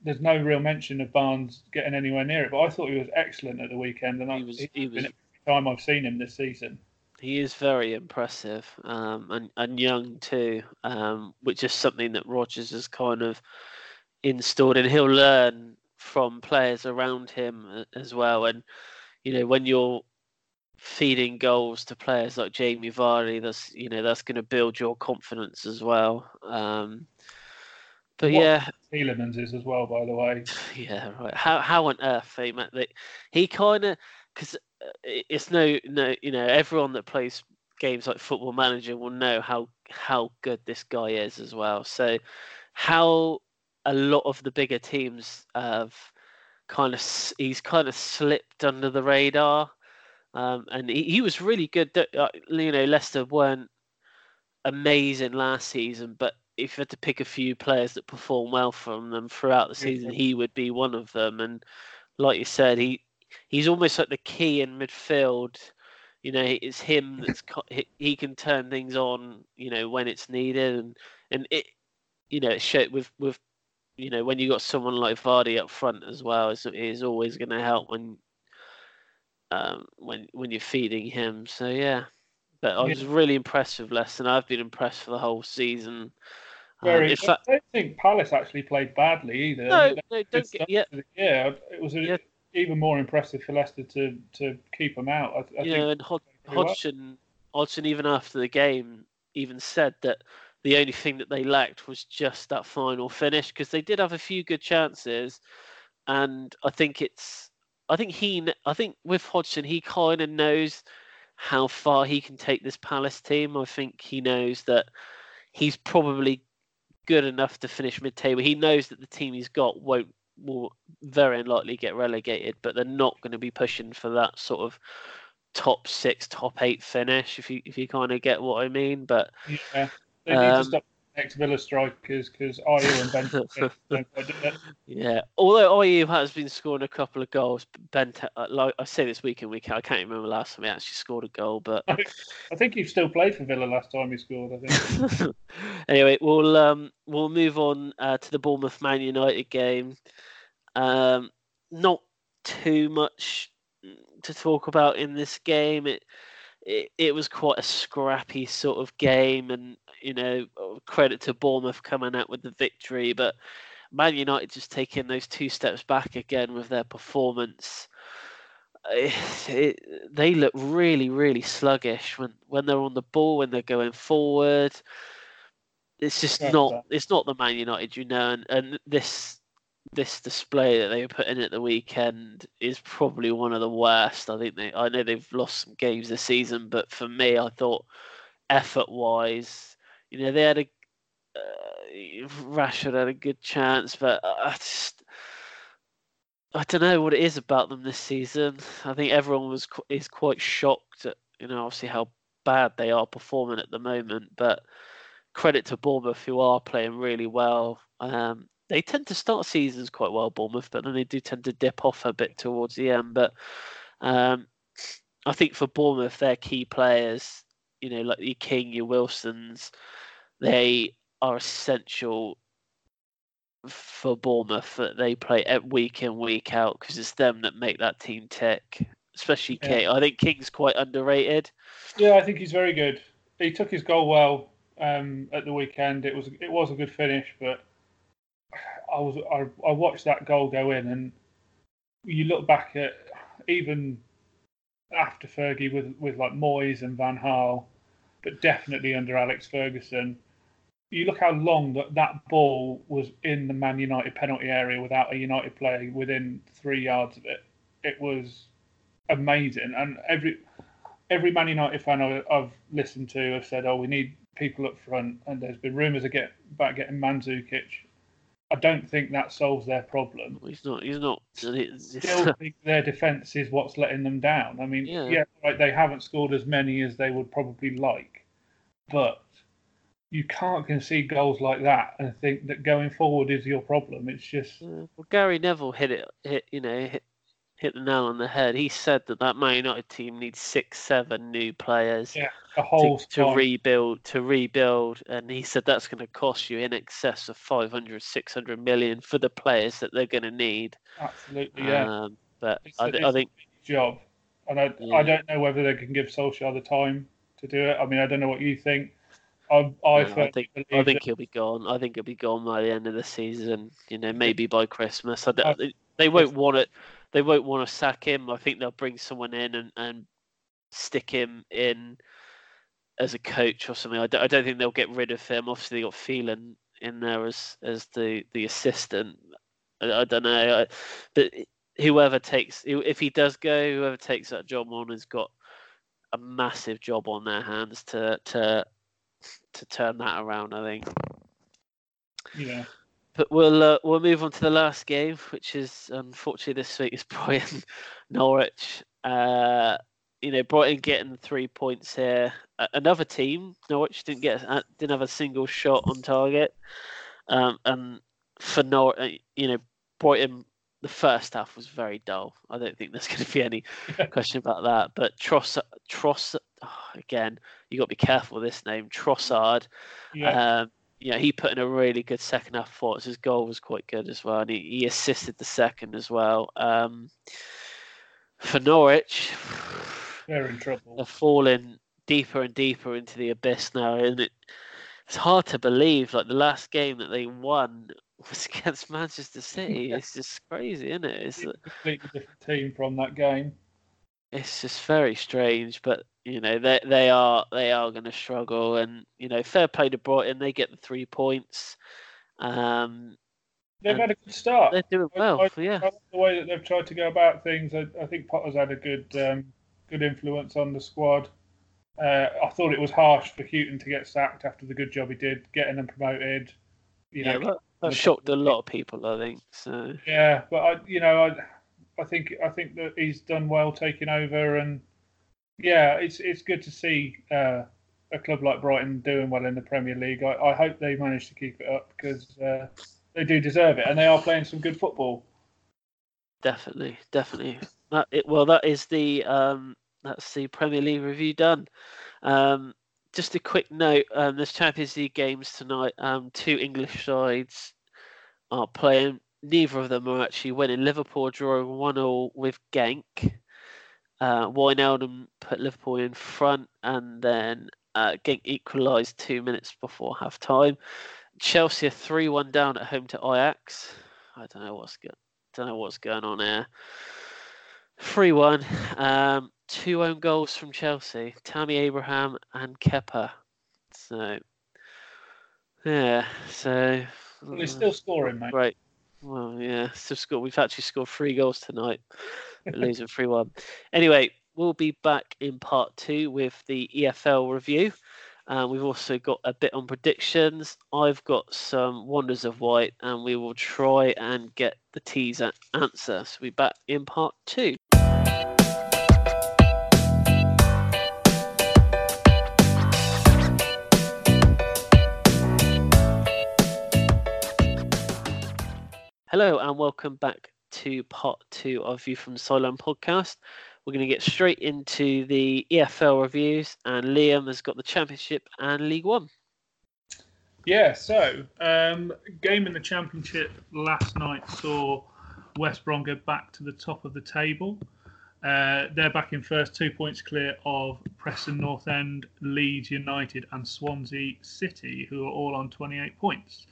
there's no real mention of Barnes getting anywhere near it. But I thought he was excellent at the weekend, and he was, he was time I've seen him this season. He is very impressive um, and and young too, um, which is something that Rodgers has kind of installed, and he'll learn from players around him as well. And you know, when you're feeding goals to players like Jamie Vardy, that's you know that's going to build your confidence as well. Um, but what yeah, Tielemans is as well, by the way. Yeah, right. How how on earth they met that? He kind of because uh, it's no no you know everyone that plays games like Football Manager will know how how good this guy is as well. So how a lot of the bigger teams have kind of he's kind of slipped under the radar um, and he, he was really good. Uh, you know, Leicester weren't amazing last season, but if you had to pick a few players that perform well from them throughout the season, he would be one of them. And like you said, he he's almost like the key in midfield. You know, it's him that's he can turn things on. You know, when it's needed, and and it, you know, it showed with with you know when you got someone like Vardy up front as well, is is always going to help when um, when when you're feeding him. So yeah, but I was really impressed with Leicester. I've been impressed for the whole season. Um. Um, I don't think Palace actually played badly either. No, no, don't get, yeah. yeah, it was a, yeah. Even more impressive for Leicester to to keep them out. I, I yeah, and Hod- Hodgson, Hodgson, even after the game, even said that the only thing that they lacked was just that final finish because they did have a few good chances, and I think it's I think he, I think with Hodgson, he kind of knows how far he can take this Palace team. I think he knows that he's probably good enough to finish mid-table. He knows that the team he's got won't will very unlikely get relegated, but they're not going to be pushing for that sort of top six, top eight finish. If you if you kind of get what I mean, but yeah, they need um, to stop ex Villa strikers because Ayew and Ben. yeah, although Ayew has been scoring a couple of goals, Ben, uh, like I say this week in week out, I can't remember last time he actually scored a goal, but I think he still played for Villa last time he scored. I think. anyway, we'll um we'll move on uh, to the Bournemouth Man United game. Um, not too much to talk about in this game. It it, it was quite a scrappy sort of game, and you know, oh, credit to Bournemouth coming out with the victory, but Man United just taking those two steps back again with their performance. It, it, they look really, really sluggish when, when they're on the ball, when they're going forward. It's just yeah, not. It's not the Man United, you know. And, and this this display that they were putting at the weekend is probably one of the worst. I think they. I know they've lost some games this season, but for me, I thought effort wise, you know, they had a uh, Rashford had a good chance, but I just I don't know what it is about them this season. I think everyone was is quite shocked at you know obviously how bad they are performing at the moment, but credit to Bournemouth who are playing really well. Um, they tend to start seasons quite well, Bournemouth, but then they do tend to dip off a bit towards the end. But um, I think for Bournemouth, their key players, you know, like your King, your Wilsons, they are essential for Bournemouth that they play week in week out because it's them that make that team tick. Especially yeah. King. I think King's quite underrated. Yeah, I think he's very good. He took his goal well um, at the weekend. It was it was a good finish, but I was I, I watched that goal go in, and you look back at even after Fergie with with like Moyes and Van Gaal, but definitely under Alex Ferguson you look how long that that ball was in the Man United penalty area without a United player within three yards of it. It was amazing, and every every Man United fan I've listened to have said, "Oh, we need people up front," and there's been rumours about getting Mandzukic. I don't think that solves their problem. He's not. He's not. Still think their defence is what's letting them down. I mean, yeah, yeah right, they haven't scored as many as they would probably like, but you can't concede goals like that and think that going forward is your problem. It's just well, Gary Neville hit it, hit you know, hit, hit the nail on the head. He said that that Man United team needs six, seven new players. Yeah, a whole to, to rebuild, to rebuild, and he said that's going to cost you in excess of 500, 600 million for the players that they're going to need. Absolutely, yeah. Um, but I, I, think job, and I, yeah. I don't know whether they can give Solskjaer the time to do it. I mean, I don't know what you think. I, I, I think I think he'll be gone. I think he'll be gone by the end of the season. You know, maybe by Christmas. I, they, they won't want it. They won't want to sack him. I think they'll bring someone in and, and stick him in as a coach or something. I don't, I don't think they'll get rid of him. Obviously, they got Phelan in there as as the the assistant. I, I don't know, I, but whoever takes if he does go, whoever takes that job on has got a massive job on their hands to to to turn that around. I think. Yeah. But we'll uh, we'll move on to the last game, which is unfortunately this week is Brighton Norwich. Uh, you know, Brighton getting three points here. Uh, another team, Norwich didn't get uh, didn't have a single shot on target. Um, and for Norwich, uh, you know, Brighton the first half was very dull. I don't think there's going to be any question about that. But Tross, Tross, oh, again, you got to be careful with this name, Trossard. Yeah. Um, you know, he put in a really good second half performance. His goal was quite good as well, and he, he assisted the second as well. Um, for Norwich, they're in trouble. They're falling deeper and deeper into the abyss now, and it, it's hard to believe. Like the last game that they won was against Manchester City. It's just crazy, isn't it? It's a completely different team from that game. It's just very strange, but you know they they are they are going to struggle, and you know fair play to Brighton. They get the three points. Um, they've had a good start. They're doing well. I, I, yeah, I the way that they've tried to go about things, I, I think Potter's had a good um, good influence on the squad. Uh, I thought it was harsh for Hughton to get sacked after the good job he did, getting them promoted. You know, yeah, that shocked a lot of people, I think. So yeah, but I, you know, I, I think I think that he's done well taking over, and yeah, it's it's good to see uh, a club like Brighton doing well in the Premier League. I, I hope they manage to keep it up because uh, they do deserve it, and they are playing some good football. Definitely, definitely. That it, well, that is the um, that's the Premier League review done. Um, just a quick note: um, there's Champions League games tonight. Um, two English sides are playing. Neither of them are actually winning. Liverpool drawing one all with Genk. Uh, Wijnaldum put Liverpool in front, and then uh, equalised two minutes before half time. Chelsea are three one down at home to Ajax. I don't know what's good. Don't know what's going on there. Three one. Um, two own goals from Chelsea, Tammy Abraham and Kepa. So, yeah, so. He's still scoring, mate. Right. Well, yeah, so score, we've actually scored three goals tonight. Losing 3 1. Anyway, we'll be back in part two with the EFL review. Uh, we've also got a bit on predictions. I've got some Wonders of White, and we will try and get the teaser answer. So we'll be back in part two. Hello and welcome back to part two of View from the Sideline podcast. We're going to get straight into the EFL reviews, and Liam has got the Championship and League One. Yeah, so um, game in the Championship last night saw West Brom go back to the top of the table. Uh, they're back in first, two points clear of Preston North End, Leeds United, and Swansea City, who are all on 28 points.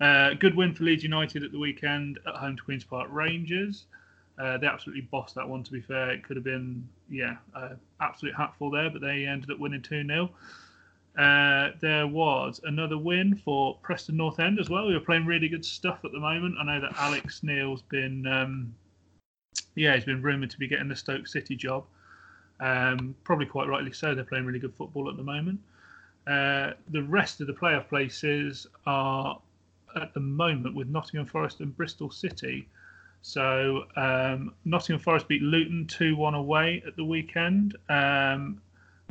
Uh, good win for Leeds United at the weekend at home to Queen's Park Rangers. Uh, they absolutely bossed that one, to be fair. It could have been, yeah, absolute hatful there, but they ended up winning 2 0. Uh, there was another win for Preston North End as well. We are playing really good stuff at the moment. I know that Alex Neil's been um, yeah, he's been rumoured to be getting the Stoke City job. Um, probably quite rightly so. They're playing really good football at the moment. Uh, the rest of the playoff places are at the moment with Nottingham Forest and Bristol City. So um, Nottingham Forest beat Luton 2 1 away at the weekend. Um,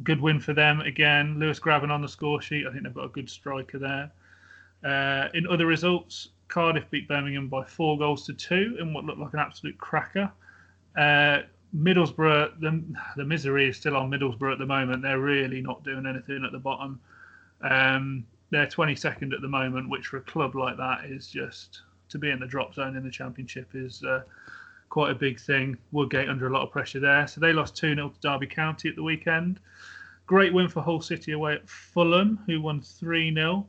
good win for them again. Lewis Grabban on the score sheet. I think they've got a good striker there. Uh, in other results, Cardiff beat Birmingham by four goals to two in what looked like an absolute cracker. Uh, Middlesbrough, the, the misery is still on Middlesbrough at the moment. They're really not doing anything at the bottom. Um, they're 22nd at the moment, which for a club like that is just to be in the drop zone in the Championship is uh, quite a big thing. Woodgate under a lot of pressure there. So they lost 2 0 to Derby County at the weekend. Great win for Hull City away at Fulham, who won 3 0.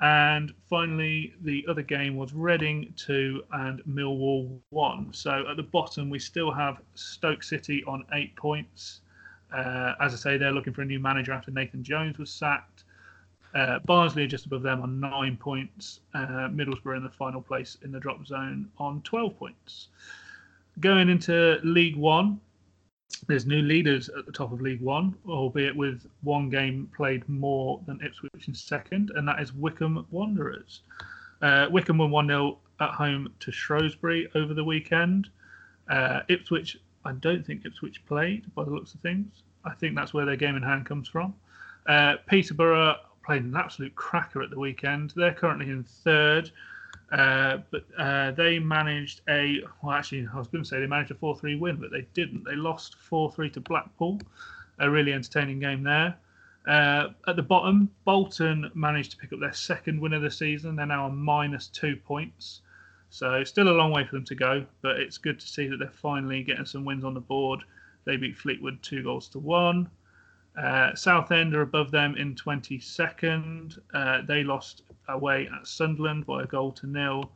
And finally, the other game was Reading 2 and Millwall 1. So at the bottom, we still have Stoke City on eight points. Uh, as I say, they're looking for a new manager after Nathan Jones was sacked. Uh, Barnsley just above them on nine points. Uh, Middlesbrough in the final place in the drop zone on 12 points. Going into League One, there's new leaders at the top of League One, albeit with one game played more than Ipswich in second, and that is Wycombe Wanderers. Uh, Wycombe won 1 0 at home to Shrewsbury over the weekend. Uh, Ipswich, I don't think Ipswich played by the looks of things. I think that's where their game in hand comes from. Uh, Peterborough played an absolute cracker at the weekend. They're currently in third uh, but uh, they managed a well, actually, I was going to say they managed a four-three win, but they didn't. They lost four-three to Blackpool. A really entertaining game there. Uh, at the bottom, Bolton managed to pick up their second win of the season. They're now on minus two points, so still a long way for them to go. But it's good to see that they're finally getting some wins on the board. They beat Fleetwood two goals to one. Uh, Southend are above them in 22nd. Uh, they lost away at Sunderland by a goal to nil.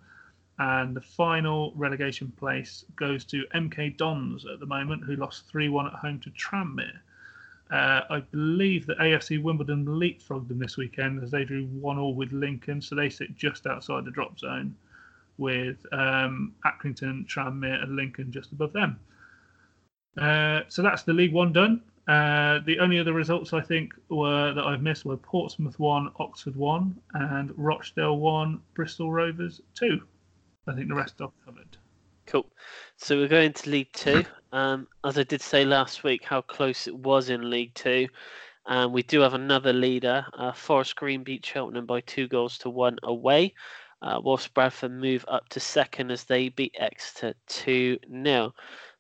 And the final relegation place goes to MK Dons at the moment, who lost 3 1 at home to Tranmere. Uh, I believe that AFC Wimbledon leapfrogged them this weekend as they drew 1 all with Lincoln, so they sit just outside the drop zone with um, Accrington, Tranmere, and Lincoln just above them. Uh, so that's the League One done. Uh, the only other results I think were that I've missed were Portsmouth one, Oxford one, and Rochdale one, Bristol Rovers two. I think the rest I've covered. Cool. So we're going to League Two. Um, as I did say last week, how close it was in League Two. And we do have another leader. Uh, Forest Green beat Cheltenham by two goals to one away. Uh, whilst Bradford move up to second as they beat Exeter 2 0.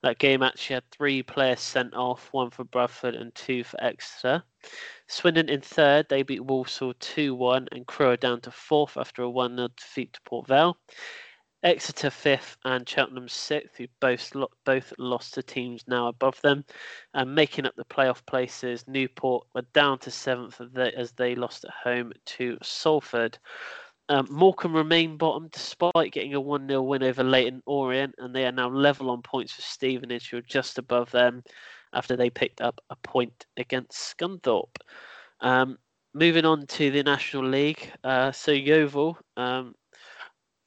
That game actually had three players sent off, one for Bradford and two for Exeter. Swindon in third, they beat Walsall 2 1 and Crewe down to fourth after a 1 0 defeat to Port Vale. Exeter fifth and Cheltenham sixth, who both both lost to teams now above them, and making up the playoff places. Newport were down to seventh as they lost at home to Salford. Um, Morecambe remain bottom despite getting a 1 0 win over Leyton Orient, and they are now level on points with Stevenage, who are just above them after they picked up a point against Scunthorpe. Um, moving on to the National League, uh, so Yeovil, um,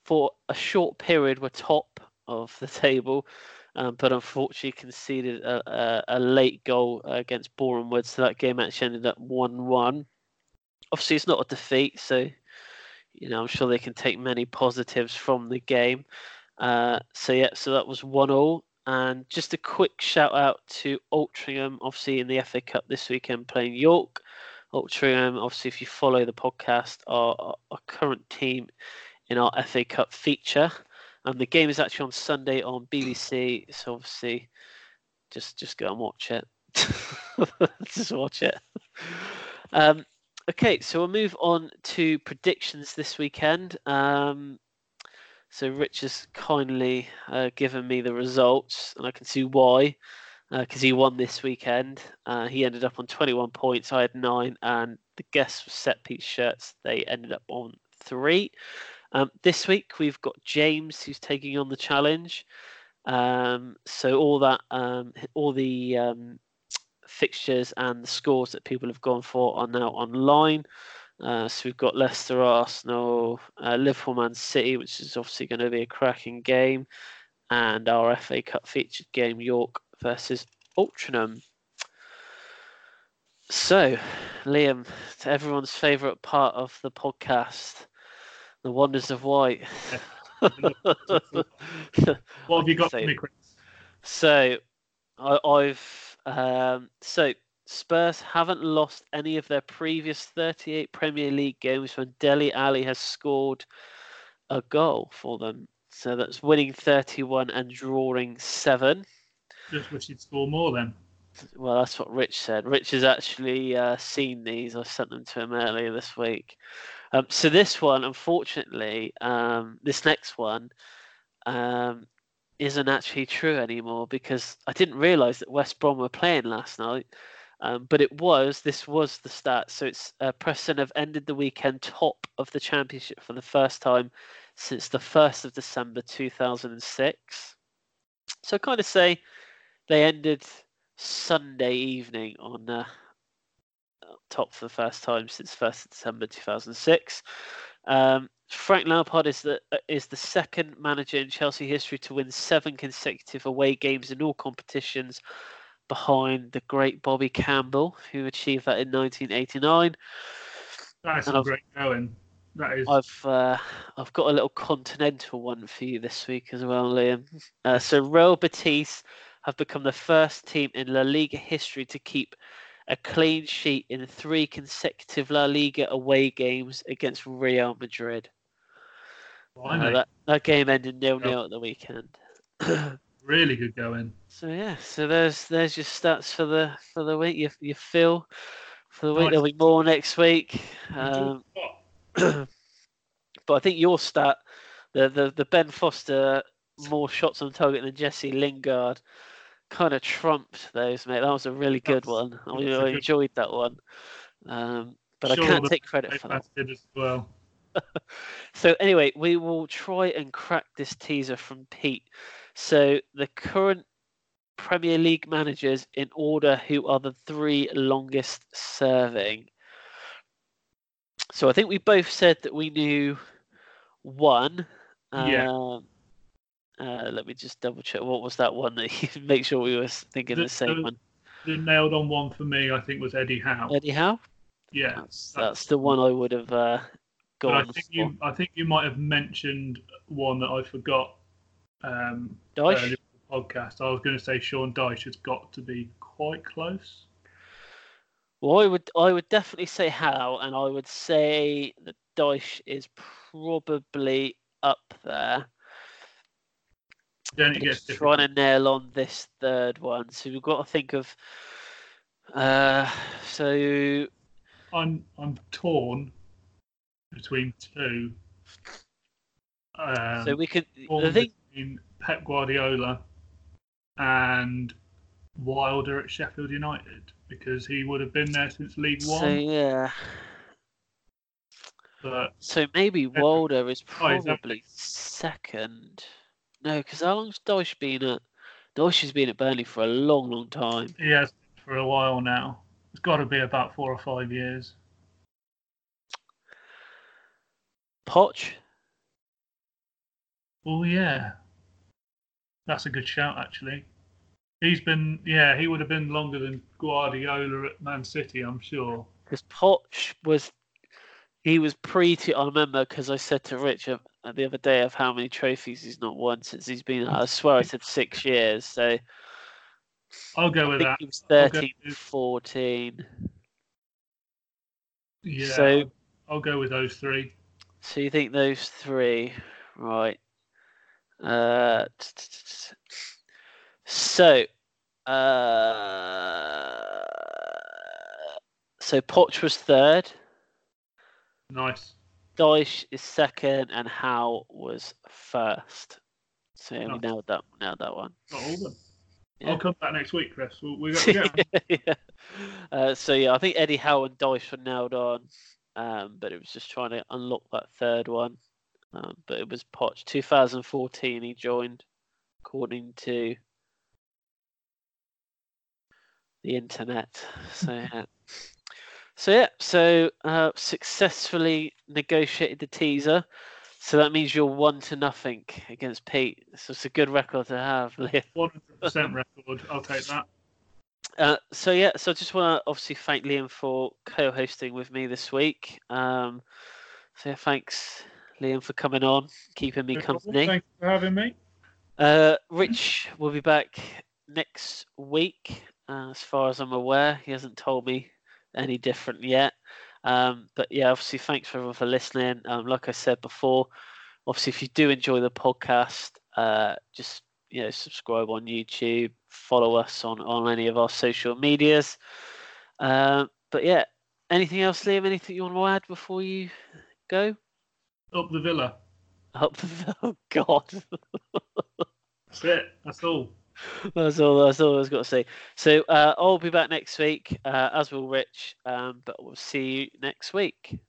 for a short period were top of the table, um, but unfortunately conceded a, a, a late goal against Wood, so that game actually ended up one-one. Obviously, it's not a defeat, so you know I'm sure they can take many positives from the game. Uh, so yeah, so that was one all. And just a quick shout out to Altrincham, obviously in the FA Cup this weekend playing York. Altrincham, obviously, if you follow the podcast, are our current team in our FA Cup feature. And the game is actually on Sunday on BBC. So obviously, just just go and watch it. just watch it. Um, okay, so we'll move on to predictions this weekend. Um, so Rich has kindly uh, given me the results, and I can see why. Because uh, he won this weekend. Uh, he ended up on 21 points. I had nine, and the guests were set piece shirts. They ended up on three. Um, this week we've got James who's taking on the challenge. Um, so all that, um, all the um, fixtures and the scores that people have gone for are now online. Uh, so we've got Leicester, Arsenal, uh, Liverpool, Man City, which is obviously going to be a cracking game, and our FA Cup featured game, York versus Altrincham. So, Liam, to everyone's favourite part of the podcast, the wonders of white. what have you got for me, Chris? So, I, have um, so Spurs haven't lost any of their previous 38 Premier League games when Dele Alli has scored a goal for them. So that's winning 31 and drawing 7. Just wish he'd score more then. Well, that's what Rich said. Rich has actually uh, seen these. I sent them to him earlier this week. Um, so this one, unfortunately, um, this next one um, isn't actually true anymore because I didn't realise that West Brom were playing last night. Um, but it was, this was the stat. So it's uh, Preston have ended the weekend top of the championship for the first time since the 1st of December 2006. So kind of say they ended Sunday evening on uh, top for the first time since 1st of December 2006. Um, Frank Lampard is the uh, is the second manager in Chelsea history to win seven consecutive away games in all competitions behind the great Bobby Campbell, who achieved that in 1989. That's a great going. That is. I've uh, I've got a little continental one for you this week as well, Liam. Uh, so Real Betis have become the first team in La Liga history to keep a clean sheet in three consecutive La Liga away games against Real Madrid. Uh, that, that game ended nil nil at the weekend. really good going. So yeah, so there's there's your stats for the for the week. You you feel for the week. Nice. There'll be more next week. Um, but I think your stat, the, the the Ben Foster more shots on target than Jesse Lingard, kind of trumped those, mate. That was a really good that's, one. I, I enjoyed that one. Um, but sure, I can't take credit for that. as well. So anyway, we will try and crack this teaser from Pete. So the current Premier League managers in order who are the three longest serving. So I think we both said that we knew one. Yeah. Um, uh, let me just double check. What was that one that you make sure we were thinking the, the same the, one? The nailed on one for me, I think, was Eddie Howe. Eddie Howe. Yeah, that's, that's the one I would have uh, gone. I think you, I think you might have mentioned one that I forgot um, Dyche? podcast. I was going to say Sean Dyche has got to be quite close. Well, I would I would definitely say Howe, and I would say that Dyche is probably up there. Then it gets trying to nail on this third one. So we've got to think of. Uh, so I'm I'm torn between two. Um, so we could. The thing between Pep Guardiola and Wilder at Sheffield United because he would have been there since League One. So yeah. But so maybe Wilder is probably oh, second. No, because how long's Dyche been at? Dyche has been at Burnley for a long, long time. He has for a while now. It's got to be about four or five years. Poch. Oh yeah, that's a good shout actually. He's been yeah he would have been longer than Guardiola at Man City, I'm sure. Because Poch was he was pretty. I remember because I said to Richard the other day of how many trophies he's not won since he's been. I swear I said six years. So I'll go with that. He was 13, 14. Yeah. So I'll go with those three. So you think those three, right? Uh, so, uh, so Poch was third. Nice. Dyche is second, and Howe was first. So yeah, we nailed that. Nailed that one. Not all of them. Yeah. I'll come back next week, Chris. We'll, we got, yeah. Uh, so yeah, I think Eddie Howe and Dyche were nailed on, um, but it was just trying to unlock that third one. Um, but it was Poch 2014. He joined, according to the internet. So yeah. So yeah, so uh, successfully negotiated the teaser. So that means you're one to nothing against Pete. So it's a good record to have. One percent record. I'll take that. Uh, so yeah, so I just want to obviously thank Liam for co-hosting with me this week. Um, so yeah, thanks Liam for coming on, keeping me no company. Thanks for having me. Uh, Rich will be back next week, uh, as far as I'm aware. He hasn't told me any different yet. Um, but yeah, obviously, thanks for everyone for listening. Um, like I said before, obviously, if you do enjoy the podcast, uh, just you know, subscribe on YouTube, follow us on on any of our social medias. Uh, but yeah, anything else, Liam? Anything you want to add before you go? Up the villa. Up the villa. Oh God. That's it. That's all that's all. That's all I've got to say. So uh, I'll be back next week, uh, as will Rich. Um, but we'll see you next week.